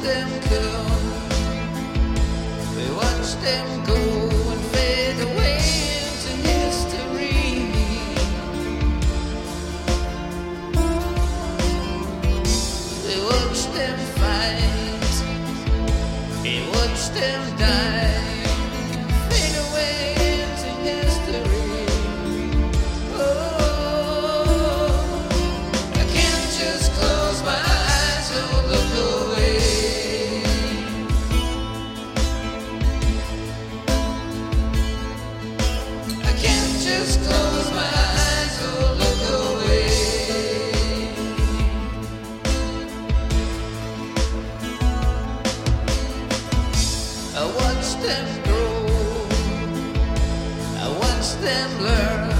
watched him come, they watched him go and fade away into history. We watch them fight, We watch them die. and learn.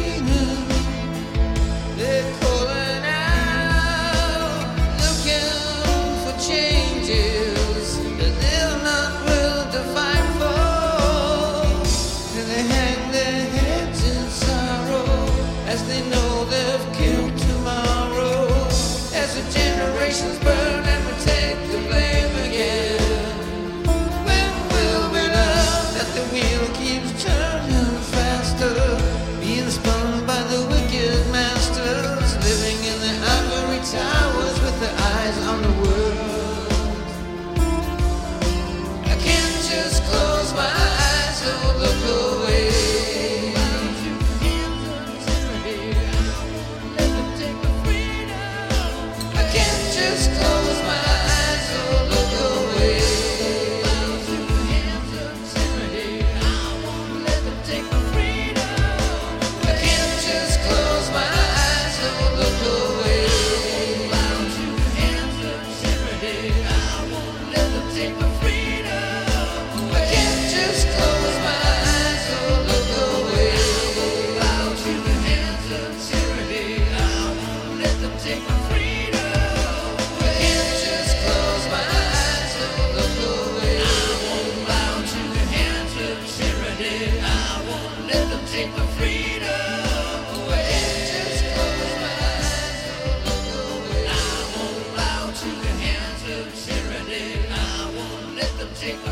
magic